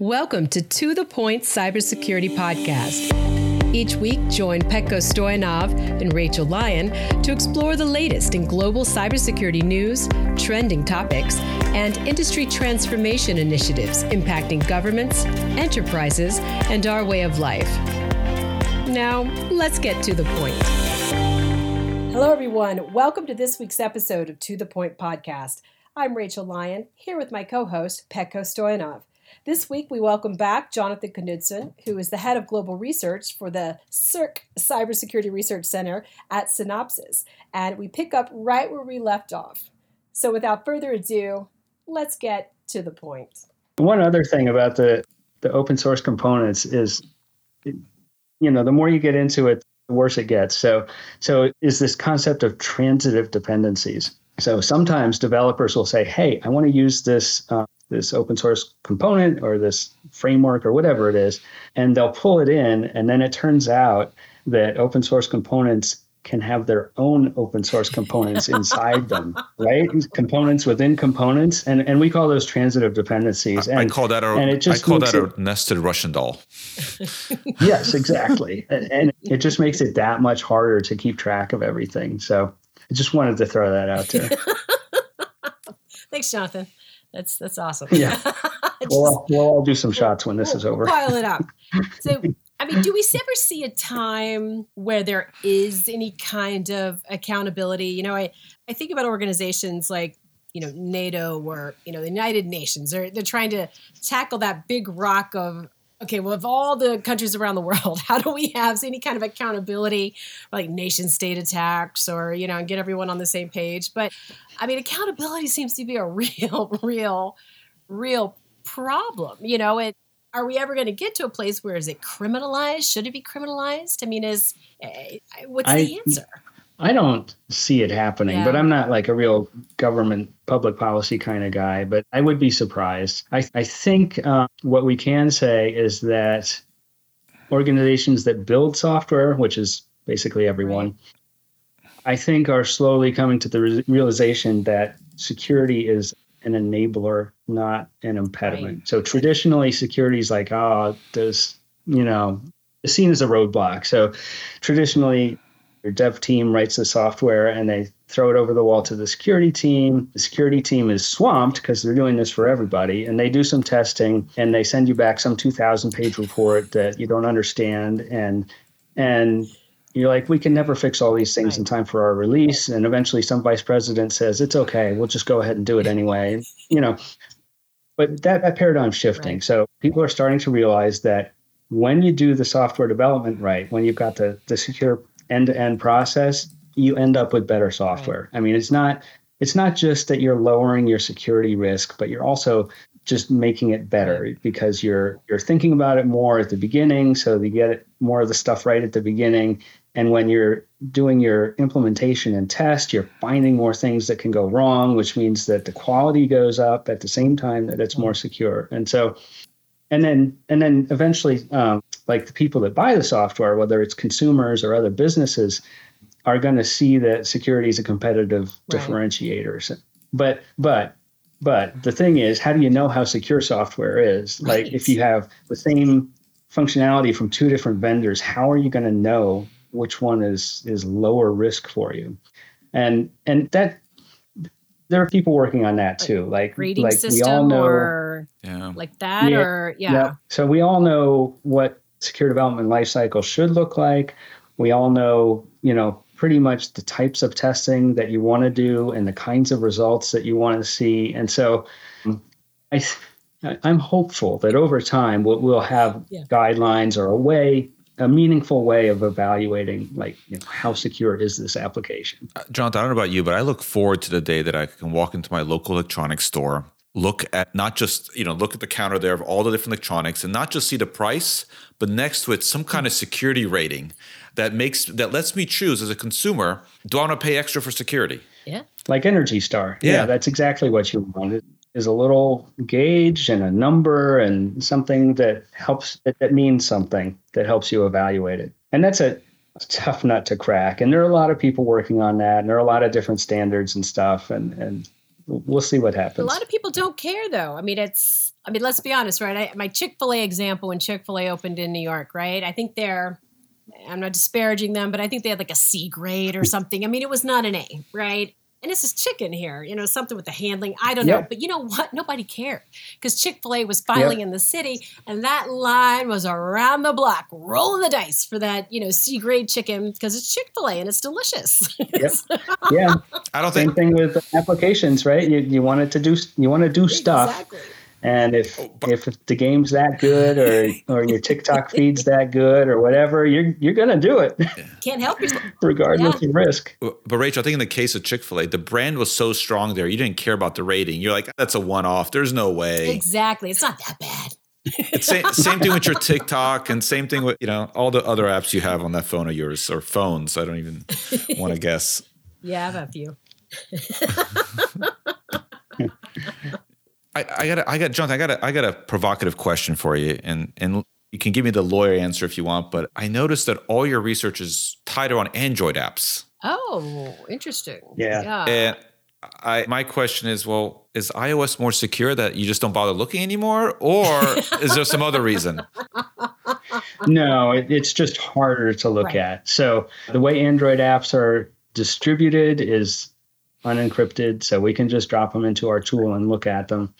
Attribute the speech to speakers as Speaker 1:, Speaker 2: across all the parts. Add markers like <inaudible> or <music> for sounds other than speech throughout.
Speaker 1: Welcome to To The Point Cybersecurity Podcast. Each week, join Petko Stoyanov and Rachel Lyon to explore the latest in global cybersecurity news, trending topics, and industry transformation initiatives impacting governments, enterprises, and our way of life. Now, let's get to the point. Hello, everyone. Welcome to this week's episode of To The Point Podcast. I'm Rachel Lyon, here with my co host, Petko Stoyanov. This week, we welcome back Jonathan Knudsen, who is the head of global research for the CyRC Cybersecurity Research Center at Synopsys. And we pick up right where we left off. So, without further ado, let's get to the point.
Speaker 2: One other thing about the, the open source components is, you know, the more you get into it, the worse it gets. So, so is this concept of transitive dependencies. So sometimes developers will say, "Hey, I want to use this uh, this open source component or this framework or whatever it is, and they'll pull it in. And then it turns out that open source components can have their own open source components <laughs> inside them, right? Components within components, and and we call those transitive dependencies. And,
Speaker 3: I call that a, and it just I call that it, a nested Russian doll.
Speaker 2: yes, exactly, and, and it just makes it that much harder to keep track of everything. So I just wanted to throw that out there. <laughs>
Speaker 1: Thanks, Jonathan. That's that's awesome.
Speaker 2: Yeah. <laughs> Just, we'll, we'll all do some shots when this
Speaker 1: we'll,
Speaker 2: is over.
Speaker 1: Pile it up. <laughs> So, I mean, do we ever see a time where there is any kind of accountability? You know, I, I think about organizations like, you know, NATO or, you know, the United Nations. They're, they're trying to tackle that big rock of okay, well, of all the countries around the world, <laughs> how do we have any kind of accountability, like nation state attacks or, you know, and get everyone on the same page? But I mean, accountability <laughs> seems to be a <laughs> real, real, real problem. You know, it, are we ever going to get to a place where is it criminalized? Should it be criminalized? I mean, is eh, what's I, the answer?
Speaker 2: I don't see it happening, yeah. but I'm not like a real government public policy kind of guy, but I would be surprised. I, I think uh, what we can say is that organizations that build software, which is basically everyone, right. I think are slowly coming to the re- realization that security is an enabler, not an impediment. Right. So traditionally, security is like, oh, does, you know, seen as a roadblock. So traditionally, your dev team writes the software and they throw it over the wall to the security team. The security team is swamped because they're doing this for everybody. And they do some testing and they send you back some 2,000 page report that you don't understand. And, and, you're like, we can never fix all these things in time for our release. And eventually some vice president says, it's okay, we'll just go ahead and do it anyway. you know, but that, that paradigm shifting. Right. So people are starting to realize that when you do the software development right, when you've got the, the secure end-to-end process, you end up with better software. I mean, it's not it's not just that you're lowering your security risk, but you're also just making it better because you're you're thinking about it more at the beginning, so you get more of the stuff right at the beginning. And when you're doing your implementation and test, you're finding more things that can go wrong, which means that the quality goes up at the same time that it's more secure. And so, and then and then eventually, um, like the people that buy the software, whether it's consumers or other businesses, are going to see that security is a competitive right. differentiator. But but but the thing is, how do you know how secure software is? Right. Like if you have the same functionality from two different vendors, how are you going to know which one is is lower risk for you? And and that there are people working on that too. Like
Speaker 1: rating
Speaker 2: like
Speaker 1: system we all know, or yeah. like that yeah, or yeah. yeah.
Speaker 2: So we all know what secure development lifecycle should look like. We all know, you know, pretty much the types of testing that you want to do and the kinds of results that you want to see. And so I I'm hopeful that over time we'll, we'll have yeah. guidelines or a way a meaningful way of evaluating like you know, how secure is this application.
Speaker 3: Uh, Jonathan, I don't know about you, but I look forward to the day that I can walk into my local electronics store look at not just you know look at the counter there of all the different electronics and not just see the price but next to it some kind of security rating that makes that lets me choose as a consumer do i want to pay extra for security?
Speaker 1: Yeah.
Speaker 2: Like energy star. Yeah, yeah that's exactly what you wanted is a little gauge and a number and something that helps that, that means something that helps you evaluate it. And that's a tough nut to crack. And there are a lot of people working on that and there are a lot of different standards and stuff and and we'll see what happens.
Speaker 1: A lot of people don't care though. I mean, it's I mean, let's be honest, right? I, my Chick fil A example when Chick fil A opened in New York, right? I think they're, I'm not disparaging them, but I think they had like a C grade or <laughs> something. I mean, it was not an A, right? And this is chicken here, you know, something with the handling. I don't know. But you know what? Nobody cared because Chick fil A was filing in the city and that line was around the block, rolling the dice for that, you know, C grade chicken because it's Chick fil A and it's delicious.
Speaker 2: Yep. <laughs> yeah.
Speaker 3: I don't
Speaker 2: Same
Speaker 3: think.
Speaker 2: thing with applications, right? You, you want it to do, you want to do stuff.
Speaker 1: Exactly.
Speaker 2: And if oh, if the game's that good, or <laughs> or your TikTok feed's that good, or whatever, you're you're gonna do it, <laughs>
Speaker 1: Can't help yourself.
Speaker 2: regardless
Speaker 1: Yeah.
Speaker 2: of risk.
Speaker 3: But Rachel, I think in the case of Chick Fil A, the brand was so strong there, you didn't care about the rating. You're like, that's a one-off. There's no way.
Speaker 1: Exactly. It's not that bad.
Speaker 3: It's same, <laughs> same thing with your TikTok, and same thing with you know all the other apps you have on that phone of yours or phones. I don't even want to guess.
Speaker 1: Yeah, I have a few.
Speaker 3: I, I got I got Jonathan, I got a, I got a provocative question for you, and and you can give me the lawyer answer if you want. But I noticed that all your research is tied around Android apps,
Speaker 1: Oh, interesting.
Speaker 2: Yeah.
Speaker 1: Yeah.
Speaker 3: and I my question is, well, is iOS more secure that you just don't bother looking anymore, or <laughs> is there some other reason?
Speaker 2: No, it, it's just harder to look
Speaker 1: Right.
Speaker 2: at. So the way Android apps are distributed is unencrypted, so we can just drop them into our tool and look at them.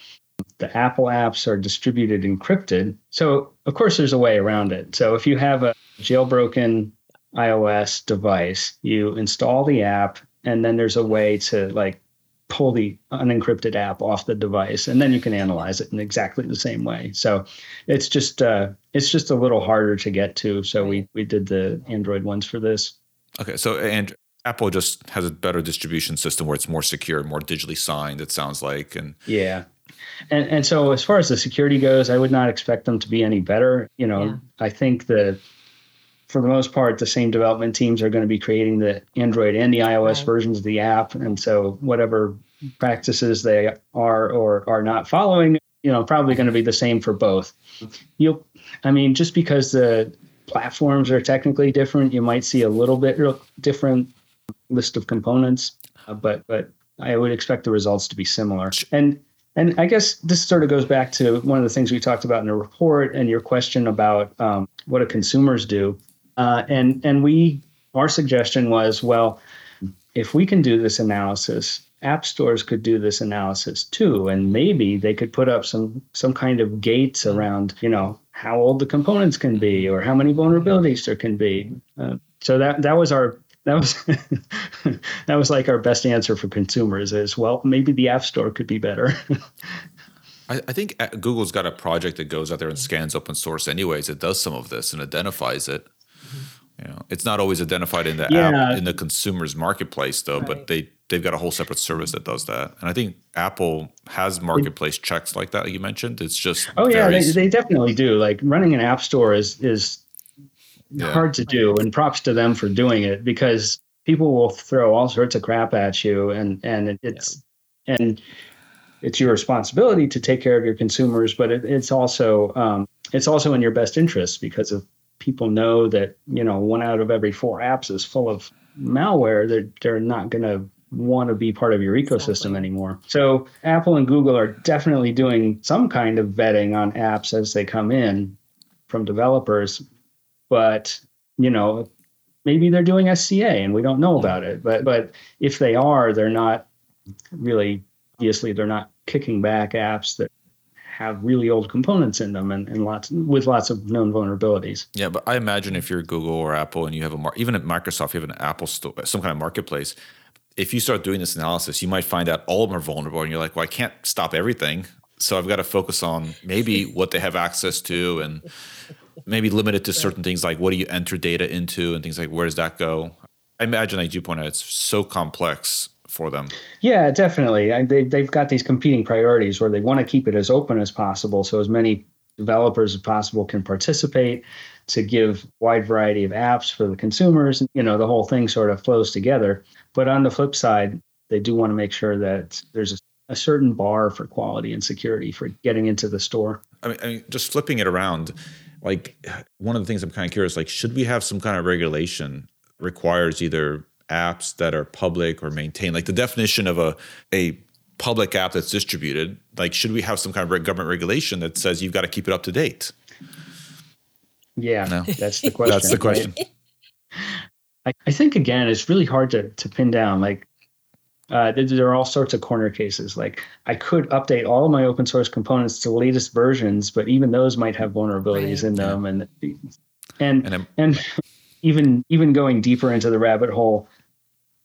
Speaker 2: The Apple apps are distributed encrypted. So of course there's a way around it. So if you have a jailbroken iOS device, you install the app and then there's a way to like pull the unencrypted app off the device and then you can analyze it in exactly the same way. So it's just uh, it's just a little harder to get to. So we we did the Android ones for this.
Speaker 3: Okay, so and Apple just has a better distribution system where it's more secure, more digitally signed. It sounds like, and
Speaker 2: Yeah. And and so as far as the security goes, I would not expect them to be any better. You know,
Speaker 1: Yeah.
Speaker 2: I think that for the most part, the same development teams are going to be creating the Android and the iOS
Speaker 1: Right.
Speaker 2: versions of the app. And so whatever practices they are or are not following, you know, probably going to be the same for both. You'll I mean, just because the platforms are technically different, you might see a little bit different list of components, uh, but but I would expect the results to be similar. And and I guess this sort of goes back to one of the things we talked about in the report and your question about um, what do consumers do. Uh, and and we our suggestion was well, if we can do this analysis, app stores could do this analysis too, and maybe they could put up some some kind of gates around you know how old the components can be or how many vulnerabilities there can be. Uh, so that that was our that was <laughs> that was like our best answer for consumers is well maybe the app store could be better. <laughs>
Speaker 3: I, I think uh, Google's got a project that goes out there and scans open source. Anyways, it does some of this and identifies it. You know, it's not always identified in the
Speaker 2: Yeah.
Speaker 3: app in the consumer's marketplace though, but they they've got a whole separate service that does that. And I think Apple has marketplace checks like that. Like you mentioned, it's just
Speaker 2: Oh yeah, they, they definitely do. Like running an app store is is
Speaker 3: Yeah.
Speaker 2: hard to do, and props to them for doing it because people will throw all sorts of crap at you, and and it, it's and it's your responsibility to take care of your consumers, but it, it's also um, it's also in your best interest because if people know that you know one out of every four apps is full of malware, they're they're not going to want to be part of your ecosystem
Speaker 1: Exactly.
Speaker 2: anymore. So Apple and Google are definitely doing some kind of vetting on apps as they come in from developers, but you know maybe they're doing SCA and we don't know about it. But but if they are, they're not really obviously they're not kicking back apps that have really old components in them and, and lots with lots of known vulnerabilities.
Speaker 3: Yeah, but I imagine if you're Google or Apple and you have a mar- even at Microsoft, you have an Apple store, some kind of marketplace. If you start doing this analysis, you might find out all of them are vulnerable, and you're like, "Well, I can't stop everything, so I've got to focus on maybe <laughs> what they have access to, and maybe limit it to certain things like what do you enter data into, and things like where does that go." I imagine, like you point out, it's so complex for them.
Speaker 2: Yeah, definitely. I, they, they've got these competing priorities where they want to keep it as open as possible so as many developers as possible can participate to give wide variety of apps for the consumers. You know, the whole thing sort of flows together. But on the flip side, they do want to make sure that there's a, a certain bar for quality and security for getting into the store.
Speaker 3: I mean, I mean, just flipping it around, like one of the things I'm kind of curious, like, should we have some kind of regulation requires either apps that are public or maintained? Like the definition of a a public app that's distributed, like should we have some kind of government regulation that says you've got to keep it up to date?
Speaker 2: Yeah, no. that's the question.
Speaker 3: that's the question. Right?
Speaker 2: I, I think again, it's really hard to to pin down. Like uh, there are all sorts of corner cases. Like I could update all of my open source components to the latest versions, but even those might have vulnerabilities right. in them, yeah. and and and, and even even going deeper into the rabbit hole.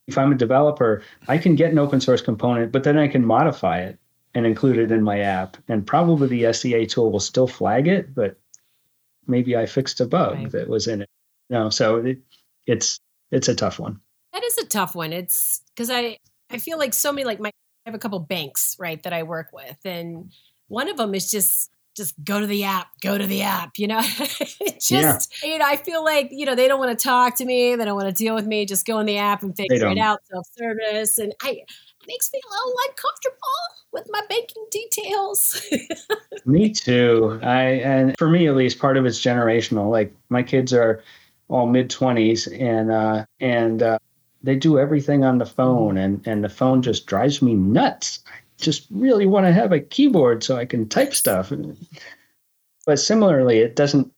Speaker 2: If I'm a developer, I can get an open source component, but then I can modify it and include it in my app. And probably the SCA tool will still flag it, but maybe I fixed a bug right. that was in it. No, so it, it's it's a tough one.
Speaker 1: That is a tough one. It's because I I feel like so many like my I have a couple banks right that I work with, and one of them is just just go to the app, go to the app. You know, <laughs> just yeah. you know I feel like you know they don't want to talk to me, they don't want to deal with me. Just go in the app and figure it out, self service, and I it makes me a little uncomfortable with my banking details. <laughs>
Speaker 2: me too. I and for me at least, part of it's generational. Like my kids are all mid 20s and uh, and uh, they do everything on the phone and and the phone just drives me nuts. I just really want to have a keyboard so i can type stuff. But similarly it doesn't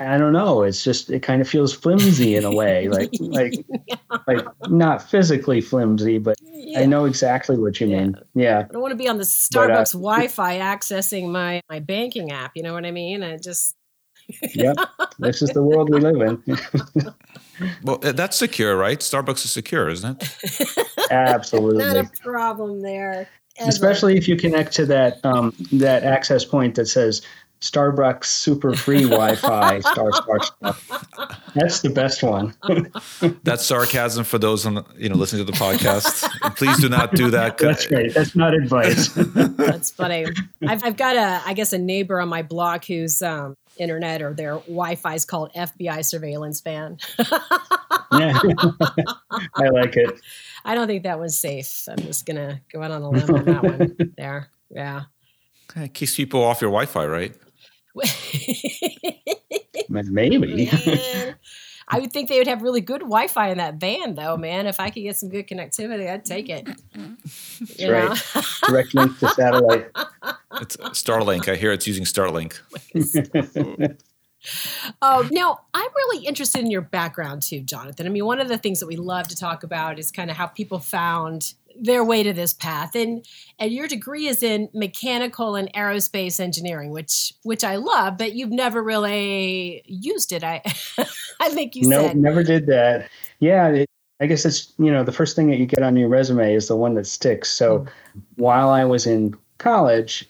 Speaker 2: i don't know it's just it kind of feels flimsy in a way <laughs> like like yeah. like not physically flimsy but yeah. i know exactly what you mean. Yeah,
Speaker 1: i don't want to be on the starbucks but, uh, wi-fi accessing my my banking app you know what i mean? I just
Speaker 2: yep. This is the world we live in. <laughs>
Speaker 3: well, uh, that's secure, right? Starbucks is secure, isn't it?
Speaker 2: Absolutely.
Speaker 1: Not a problem there.
Speaker 2: Ever. Especially if you connect to that um, that access point that says Starbucks super free Wi-Fi <laughs> star star star. That's the best one. <laughs>
Speaker 3: That's sarcasm for those on you know listening to the podcast. Please do not do that. <laughs>
Speaker 2: That's great. That's not advice.
Speaker 1: That's funny. I've, I've got a I guess a neighbor on my block who's um, internet or their Wi-Fi is called FBI surveillance ban.
Speaker 2: yeah, I like it.
Speaker 1: I don't think that was safe. I'm just gonna go out on a limb on that one. There, yeah.
Speaker 3: It keeps people off your Wi-Fi, right? <laughs>
Speaker 2: Maybe. <laughs>
Speaker 1: I would think they would have really good Wi-Fi in that van, though, man. If I could get some good connectivity, I'd take it.
Speaker 2: You right. Direct link to satellite. <laughs>
Speaker 3: It's Starlink. I hear it's using Starlink.
Speaker 1: Oh, now I'm really interested in your background too, Jonathan. I mean, one of the things that we love to talk about is kind of how people found their way to this path. And and your degree is in mechanical and aerospace engineering which which i love but you've never really used it i <laughs> i think you
Speaker 2: no,
Speaker 1: said.
Speaker 2: never did that. Yeah it, i guess it's you know the first thing that you get on your resume is the one that sticks. So mm. while i was in college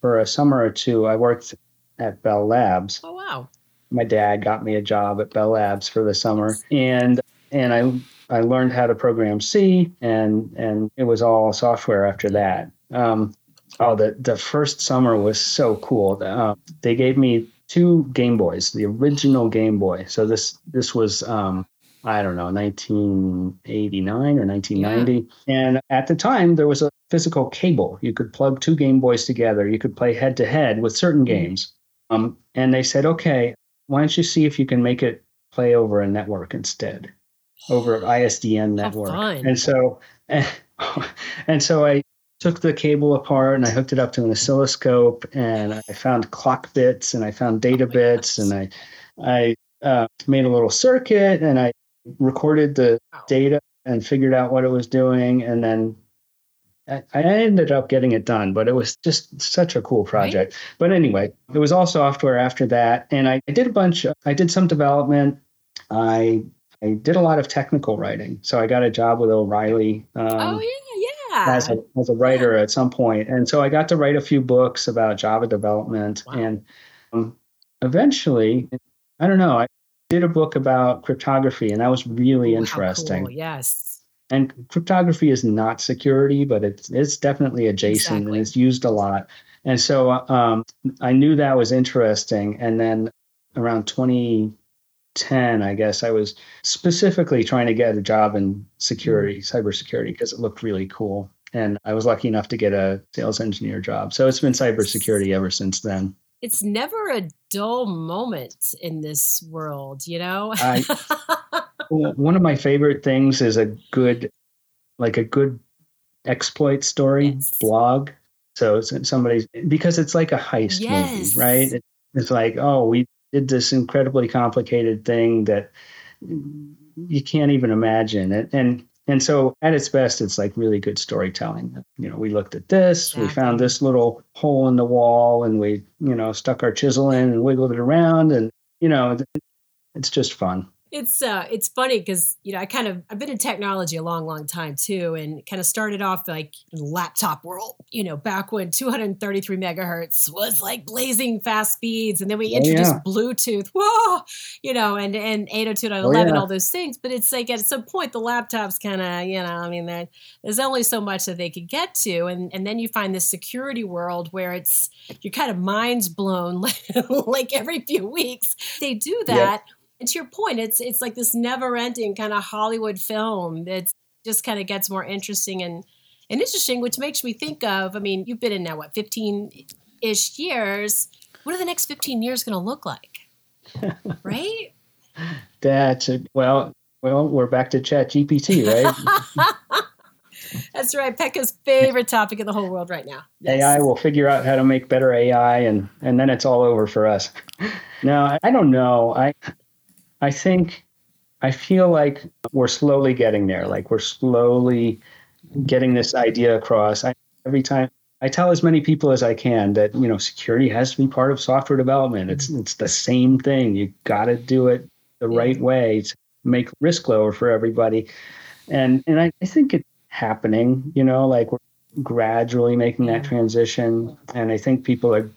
Speaker 2: for a summer or two i worked at bell labs.
Speaker 1: Oh wow.
Speaker 2: My dad got me a job at bell labs for the summer. And and i I learned how to program C, and and it was all software after that. Um, oh, the the first summer was so cool. Uh, they gave me two Game Boys, the original Game Boy. So this this was um, I don't know, 1989 or 1990. Yeah. And at the time, there was a physical cable. You could plug two Game Boys together. You could play head to head with certain mm-hmm. games. Um, and they said, okay, why don't you see if you can make it play over a network instead? Over at ISDN network. And so <laughs> and, so I took the cable apart and I hooked it up to an oscilloscope and I found clock bits and I found data oh bits and I I uh, made a little circuit and I recorded the wow. data and figured out what it was doing and then I, I ended up getting it done, but it was just such a cool project. Right? But anyway, it was all software after that, and I, I did a bunch. Of, I did some development. I I did a lot of technical writing. So I got a job with O'Reilly.
Speaker 1: Um, oh, yeah, yeah.
Speaker 2: As a, as a writer yeah. at some point. And so I got to write a few books about Java development. Wow. And um, eventually, I don't know, I did a book about cryptography, and that was really Ooh, interesting.
Speaker 1: Cool. Yes.
Speaker 2: And cryptography is not security, but it's, it's definitely adjacent exactly. and it's used a lot. And so um, I knew that was interesting. And then around 20, 10, I guess, I was specifically trying to get a job in security, mm-hmm. cybersecurity, because it looked really cool. And I was lucky enough to get a sales engineer job. So it's been cybersecurity ever since then.
Speaker 1: It's never a dull moment in this world, you know?
Speaker 2: I, <laughs> one of my favorite things is a good, like a good exploit story yes. blog. So somebody's because it's like a heist yes. movie, right? It's like, oh, we did this incredibly complicated thing that you can't even imagine. And, and and so at its best, it's like really good storytelling. You know, we looked at this, we found this little hole in the wall, and we, you know, stuck our chisel in and wiggled it around, and you know, it's just fun
Speaker 1: it's uh it's funny because you know i kind of i've been in technology a long long time too and kind of started off like in laptop world you know back when 233 megahertz was like blazing fast speeds and then we introduced oh, yeah. bluetooth <laughs> whoa you know and and 802.11 oh, yeah. all those things but it's like at some point the laptops kind of you know i mean there's only so much that they could get to and and then you find this security world where it's you're kind of minds blown <laughs> like every few weeks they do that and to your point, it's it's like this never-ending kind of Hollywood film that just kind of gets more interesting and and interesting, which makes me think of. I mean, you've been in now what fifteen ish years. What are the next fifteen years going to look like? <laughs> right.
Speaker 2: That's a, well. Well, we're back to Chat GPT, right? <laughs>
Speaker 1: That's right. Petko's favorite topic in the whole world right now.
Speaker 2: Yes. AI will figure out how to make better AI, and and then it's all over for us. no, I don't know. I I think I feel like we're slowly getting there. Like we're slowly getting this idea across. I, every time I tell as many people as I can that you know security has to be part of software development. It's mm-hmm. it's the same thing. You got to do it the right way to make risk lower for everybody. And and I, I think it's happening. You know, like we're gradually making that transition, and I think people are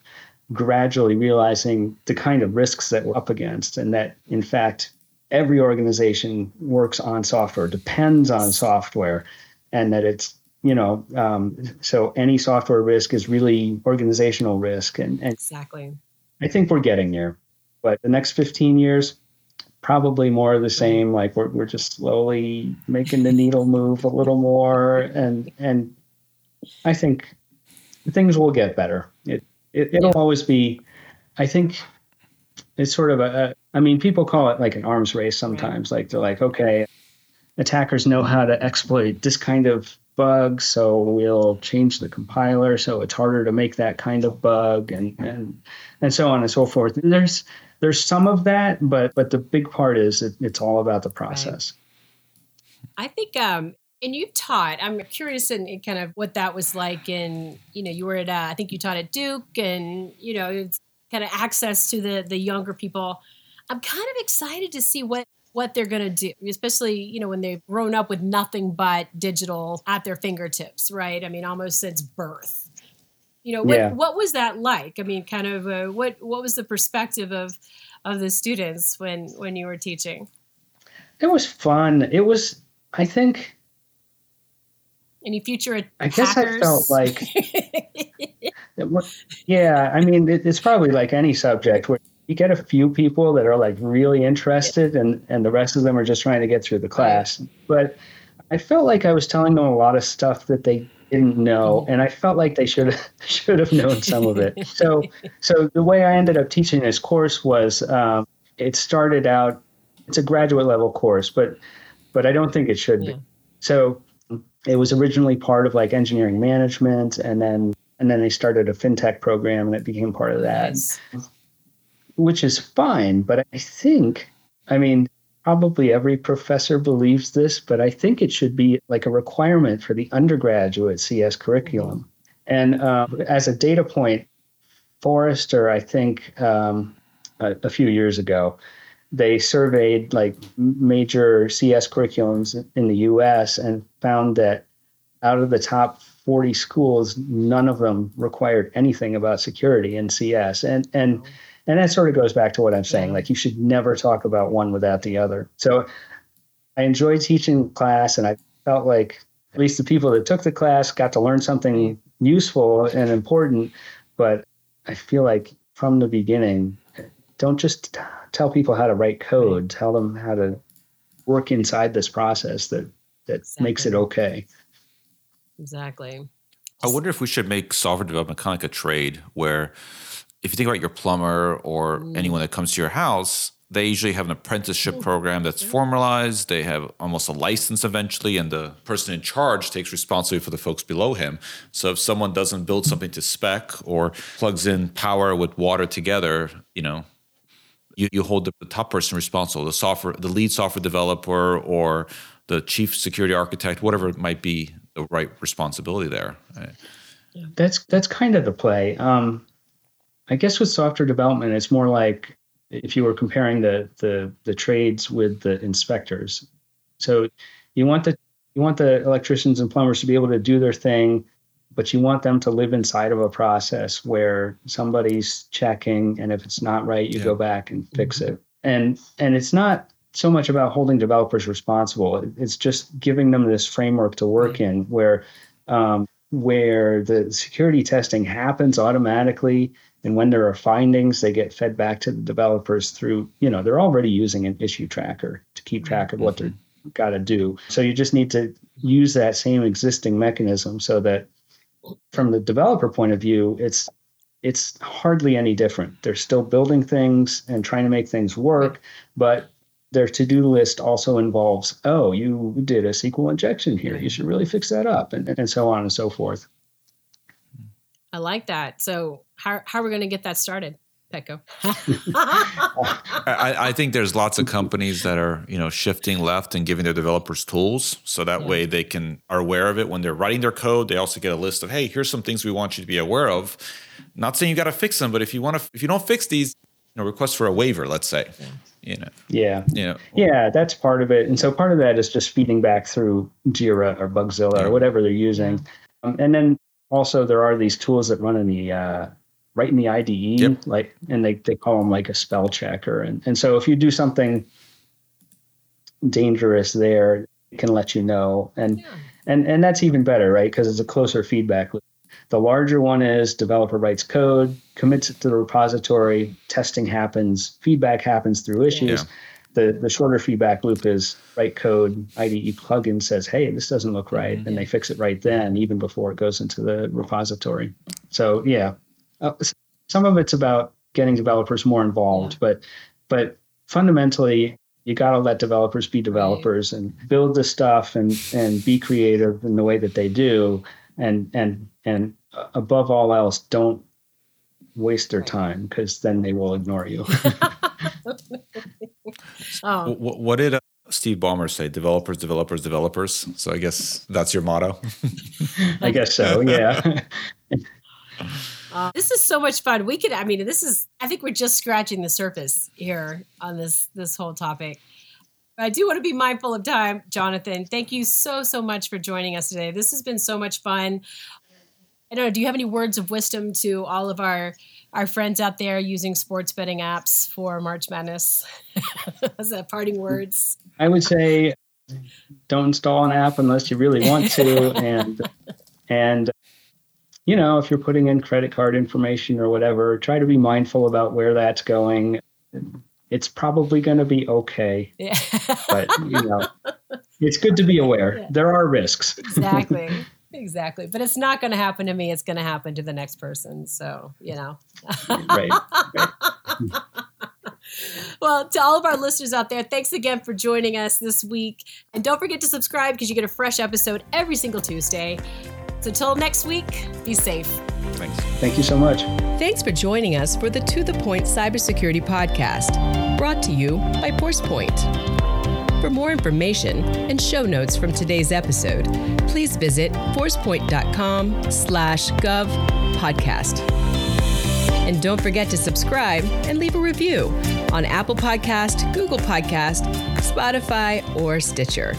Speaker 2: gradually realizing the kind of risks that we're up against, and that in fact, every organization works on software, depends on software, and that it's you know um, so any software risk is really organizational risk, and, and
Speaker 1: exactly.
Speaker 2: I think we're getting there, but the next 15 years, probably more of the same. Like we're we're just slowly making the needle move a little more, and and I think things will get better. It it, will always be, I think it's sort of a, I mean, people call it like an arms race sometimes. Like they're like, okay, attackers know how to exploit this kind of bug, so we'll change the compiler so it's harder to make that kind of bug, and and and so on and so forth. There's there's some of that, but but the big part is it, it's all about the process.
Speaker 1: Right. I think um, and you've taught. I'm curious in, in, kind of what that was like. And you know, you were at uh, I think you taught at Duke, and you know, it's kind of access to the the younger people. I'm kind of excited to see what what they're going to do, especially you know when they've grown up with nothing but digital at their fingertips, right? I mean, almost since birth. You know, what yeah. what was that like? I mean, kind of uh, what what was the perspective of of the students when when you were teaching?
Speaker 2: It was fun. It was, I think
Speaker 1: any future
Speaker 2: I guess I felt like, <laughs> yeah, I mean, it, it's probably like any subject where you get a few people that are like really interested, and and the rest of them are just trying to get through the class. But I felt like I was telling them a lot of stuff that they didn't know, mm-hmm. and I felt like they should <laughs> should have known some of it. So <laughs> so the way I ended up teaching this course was um, it started out. It's a graduate level course, but but I don't think it should yeah. be. So it was originally part of like engineering management and then and then they started a fintech program and it became part of that nice. which is fine but i think i mean probably every professor believes this but i think it should be like a requirement for the undergraduate cs curriculum and uh, as a data point forrester i think um, a, a few years ago they surveyed like major CS curriculums in the US and found that out of the top 40 schools, none of them required anything about security in CS. And and and that sort of goes back to what I'm saying. Like you should never talk about one without the other. So I enjoyed teaching class and I felt like at least the people that took the class got to learn something useful and important. But I feel like from the beginning, don't just tell people how to write code. Tell them how to work inside this process that that exactly. makes it okay.
Speaker 1: Exactly.
Speaker 3: I wonder if we should make software development kind of like a trade where if you think about your plumber or mm. anyone that comes to your house, they usually have an apprenticeship program that's formalized. They have almost a license eventually, and the person in charge takes responsibility for the folks below him. So if someone doesn't build something to spec or plugs in power with water together, you know, you, you hold the, top person responsible, the software, the lead software developer, or the chief security architect, whatever it might be, the right responsibility there.
Speaker 2: That's that's kind of the play. Um, I guess with software development, it's more like if you were comparing the the the trades with the inspectors. So you want the you want the electricians and plumbers to be able to do their thing, but you want them to live inside of a process where somebody's checking, and if it's not right, you yeah. go back and fix mm-hmm. it. And and it's not so much about holding developers responsible. It's just giving them this framework to work mm-hmm. in where um, where the security testing happens automatically and when there are findings they get fed back to the developers through you know they're already using an issue tracker to keep track of what they're mm-hmm. got to do so you just need to use that same existing mechanism so that from the developer point of view it's it's hardly any different. They're still building things and trying to make things work but their to-do list also involves oh you did a sql injection here. You should really fix that up and, and so on and so forth.
Speaker 1: I like that. So how, how are we going to get that started Petko.
Speaker 3: I, I, think there's lots of companies that are, you know, shifting left and giving their developers tools, so that yeah. way they can are aware of it when they're writing their code. They also get a list of, hey, here's some things we want you to be aware of. Not saying you got to fix them, but if you want to, if you don't fix these, you know, request for a waiver, let's say. Yeah you know
Speaker 2: yeah you know yeah that's part of it and so part of that is just feeding back through jira or bugzilla yeah. or whatever they're using um, and then also there are these tools that run in the uh, right in the ide yep. like and they, they call them like a spell checker and, and so if you do something dangerous there it can let you know and yeah. and and that's even better right because it's a closer feedback loop the larger one is developer writes code, commits it to the repository, testing happens, feedback happens through issues. Yeah. The, the shorter feedback loop is write code, IDE plugin says, hey, this doesn't look right. Mm-hmm. And they fix it right then, even before it goes into the repository. So, yeah, uh, some of it's about getting developers more involved, yeah. but but fundamentally, you got to let developers be developers right. and build the stuff and and be creative in the way that they do and and and above all else, don't waste their time because then they will ignore you. <laughs>
Speaker 3: oh. what, what, did uh, Steve Ballmer say? Developers, developers, developers. So I guess that's your motto.
Speaker 2: I guess so. Yeah. <laughs>
Speaker 1: Uh, this is so much fun. We could, I mean, this is, I think we're just scratching the surface here on this, this whole topic. But I do want to be mindful of time, Jonathan. Thank you so, so much for joining us today. This has been so much fun. I don't know. Do you have any words of wisdom to all of our our friends out there using sports betting apps for March Madness? <laughs> As that parting words?
Speaker 2: I would say don't install an app unless you really want to, and and you know if you're putting in credit card information or whatever, try to be mindful about where that's going. It's probably going to be okay, yeah. but you know <laughs> it's good to be aware. Yeah. There are risks.
Speaker 1: Exactly <laughs> exactly. But it's not going to happen to me. It's going to happen to the next person. So, you know. right. right. <laughs> well, to all of our listeners out there, thanks again for joining us this week. And don't forget to subscribe because you get a fresh episode every single Tuesday. So, until next week, be safe.
Speaker 2: Thanks. Thank you so much.
Speaker 4: Thanks for joining us for the To The Point Cybersecurity Podcast, brought to you by ForcePoint. For more information and show notes from today's episode, please visit forcepoint.com slash gov podcast. And don't forget to subscribe and leave a review on Apple Podcast, Google Podcast, Spotify, or Stitcher.